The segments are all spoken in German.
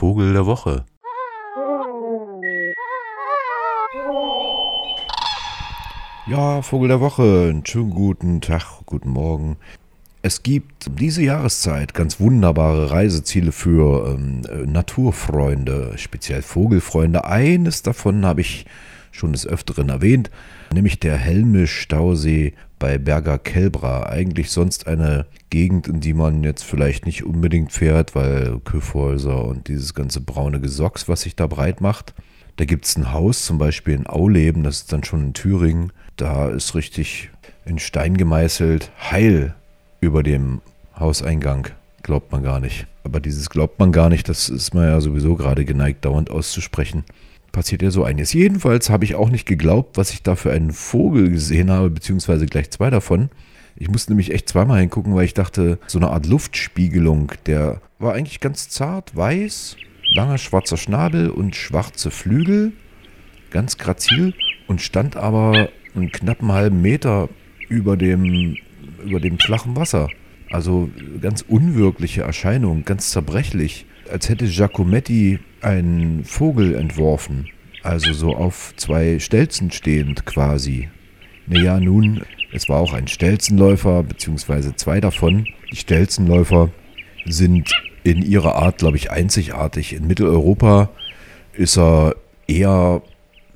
Vogel der Woche. Ja, Vogel der Woche, einen schönen guten Tag, guten Morgen. Es gibt diese Jahreszeit ganz wunderbare Reiseziele für ähm, Naturfreunde, speziell Vogelfreunde. Eines davon habe ich schon des Öfteren erwähnt, nämlich der Helmisch-Stausee bei Berger Kelbra. Eigentlich sonst eine Gegend, in die man jetzt vielleicht nicht unbedingt fährt, weil Küffhäuser und dieses ganze braune Gesocks, was sich da breit macht. Da gibt es ein Haus, zum Beispiel in Auleben, das ist dann schon in Thüringen. Da ist richtig in Stein gemeißelt Heil über dem Hauseingang. Glaubt man gar nicht. Aber dieses glaubt man gar nicht, das ist man ja sowieso gerade geneigt, dauernd auszusprechen passiert ja so einiges. Jedenfalls habe ich auch nicht geglaubt, was ich da für einen Vogel gesehen habe, beziehungsweise gleich zwei davon. Ich musste nämlich echt zweimal hingucken, weil ich dachte, so eine Art Luftspiegelung, der war eigentlich ganz zart, weiß, langer schwarzer Schnabel und schwarze Flügel, ganz grazil und stand aber einen knappen halben Meter über dem, über dem flachen Wasser. Also ganz unwirkliche Erscheinung, ganz zerbrechlich als hätte Giacometti einen Vogel entworfen, also so auf zwei Stelzen stehend quasi. Naja, nun, es war auch ein Stelzenläufer, beziehungsweise zwei davon. Die Stelzenläufer sind in ihrer Art, glaube ich, einzigartig. In Mitteleuropa ist er eher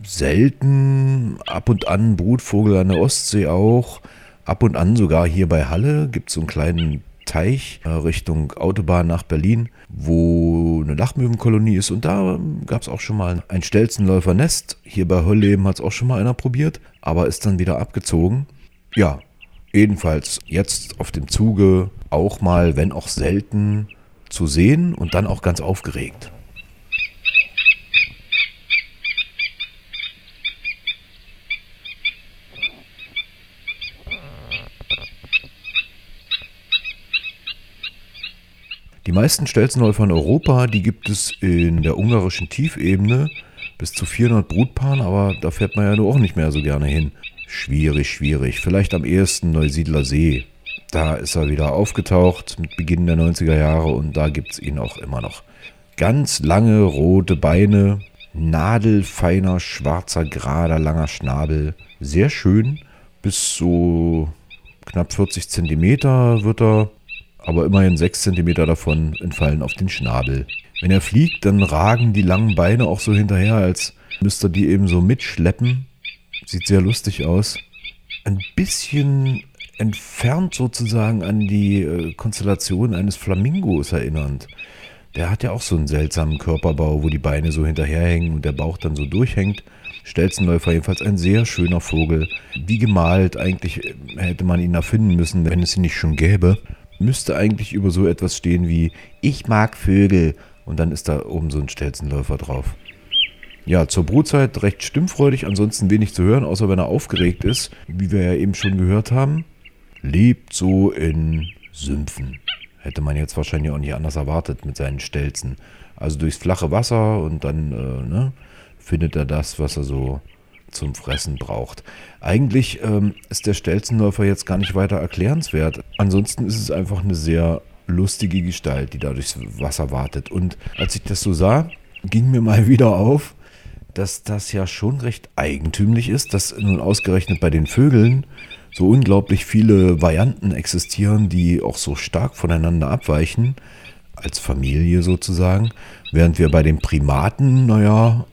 selten, ab und an Brutvogel an der Ostsee auch. Ab und an sogar hier bei Halle gibt es so einen kleinen Teich äh, Richtung Autobahn nach Berlin, wo eine Lachmöwenkolonie ist. Und da gab es auch schon mal ein Stelzenläufernest. Hier bei Hölleben hat es auch schon mal einer probiert, aber ist dann wieder abgezogen. Ja, jedenfalls jetzt auf dem Zuge auch mal, wenn auch selten, zu sehen und dann auch ganz aufgeregt. Meisten Stelzenläufer in Europa, die gibt es in der ungarischen Tiefebene bis zu 400 Brutpaaren, aber da fährt man ja nur auch nicht mehr so gerne hin. Schwierig, schwierig. Vielleicht am ehesten Neusiedler See. Da ist er wieder aufgetaucht mit Beginn der 90er Jahre und da gibt es ihn auch immer noch. Ganz lange rote Beine, nadelfeiner, schwarzer, gerader, langer Schnabel. Sehr schön. Bis so knapp 40 Zentimeter wird er aber immerhin 6 cm davon entfallen auf den Schnabel. Wenn er fliegt, dann ragen die langen Beine auch so hinterher, als müsste er die eben so mitschleppen. Sieht sehr lustig aus. Ein bisschen entfernt sozusagen an die äh, Konstellation eines Flamingos erinnernd. Der hat ja auch so einen seltsamen Körperbau, wo die Beine so hinterherhängen und der Bauch dann so durchhängt. Stelzenläufer jedenfalls ein sehr schöner Vogel. Wie gemalt, eigentlich äh, hätte man ihn erfinden müssen, wenn es ihn nicht schon gäbe müsste eigentlich über so etwas stehen wie Ich mag Vögel und dann ist da oben so ein Stelzenläufer drauf. Ja, zur Brutzeit recht stimmfreudig, ansonsten wenig zu hören, außer wenn er aufgeregt ist, wie wir ja eben schon gehört haben. Lebt so in Sümpfen. Hätte man jetzt wahrscheinlich auch nicht anders erwartet mit seinen Stelzen. Also durchs flache Wasser und dann äh, ne, findet er das, was er so zum Fressen braucht. Eigentlich ähm, ist der Stelzenläufer jetzt gar nicht weiter erklärenswert. Ansonsten ist es einfach eine sehr lustige Gestalt, die da durchs Wasser wartet. Und als ich das so sah, ging mir mal wieder auf, dass das ja schon recht eigentümlich ist, dass nun ausgerechnet bei den Vögeln so unglaublich viele Varianten existieren, die auch so stark voneinander abweichen, als Familie sozusagen, während wir bei den Primaten, naja,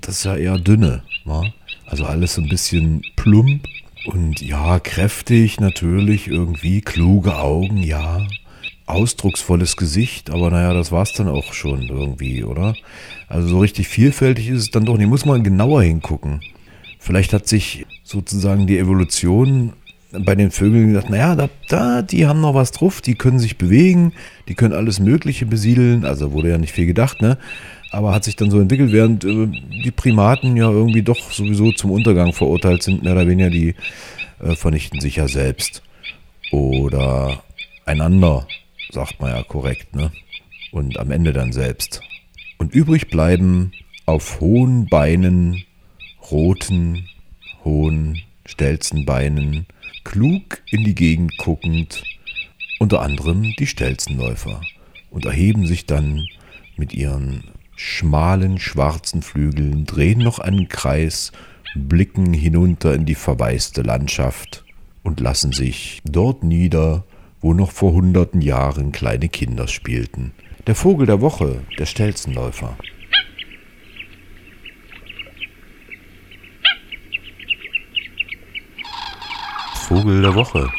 das ist ja eher dünne. Wa? Also alles so ein bisschen plump und ja, kräftig natürlich, irgendwie, kluge Augen, ja. Ausdrucksvolles Gesicht, aber naja, das war es dann auch schon irgendwie, oder? Also so richtig vielfältig ist es dann doch nicht. Muss man genauer hingucken. Vielleicht hat sich sozusagen die Evolution bei den Vögeln gesagt, naja, da, da, die haben noch was drauf, die können sich bewegen, die können alles Mögliche besiedeln, also wurde ja nicht viel gedacht, ne? aber hat sich dann so entwickelt, während äh, die Primaten ja irgendwie doch sowieso zum Untergang verurteilt sind, mehr oder weniger, die äh, vernichten sich ja selbst. Oder einander, sagt man ja korrekt, ne? Und am Ende dann selbst. Und übrig bleiben auf hohen Beinen, roten, hohen, stelzen Beinen, klug in die Gegend guckend, unter anderem die Stelzenläufer und erheben sich dann mit ihren schmalen schwarzen Flügeln, drehen noch einen Kreis, blicken hinunter in die verwaiste Landschaft und lassen sich dort nieder, wo noch vor hunderten Jahren kleine Kinder spielten. Der Vogel der Woche, der Stelzenläufer. Vogel der Woche.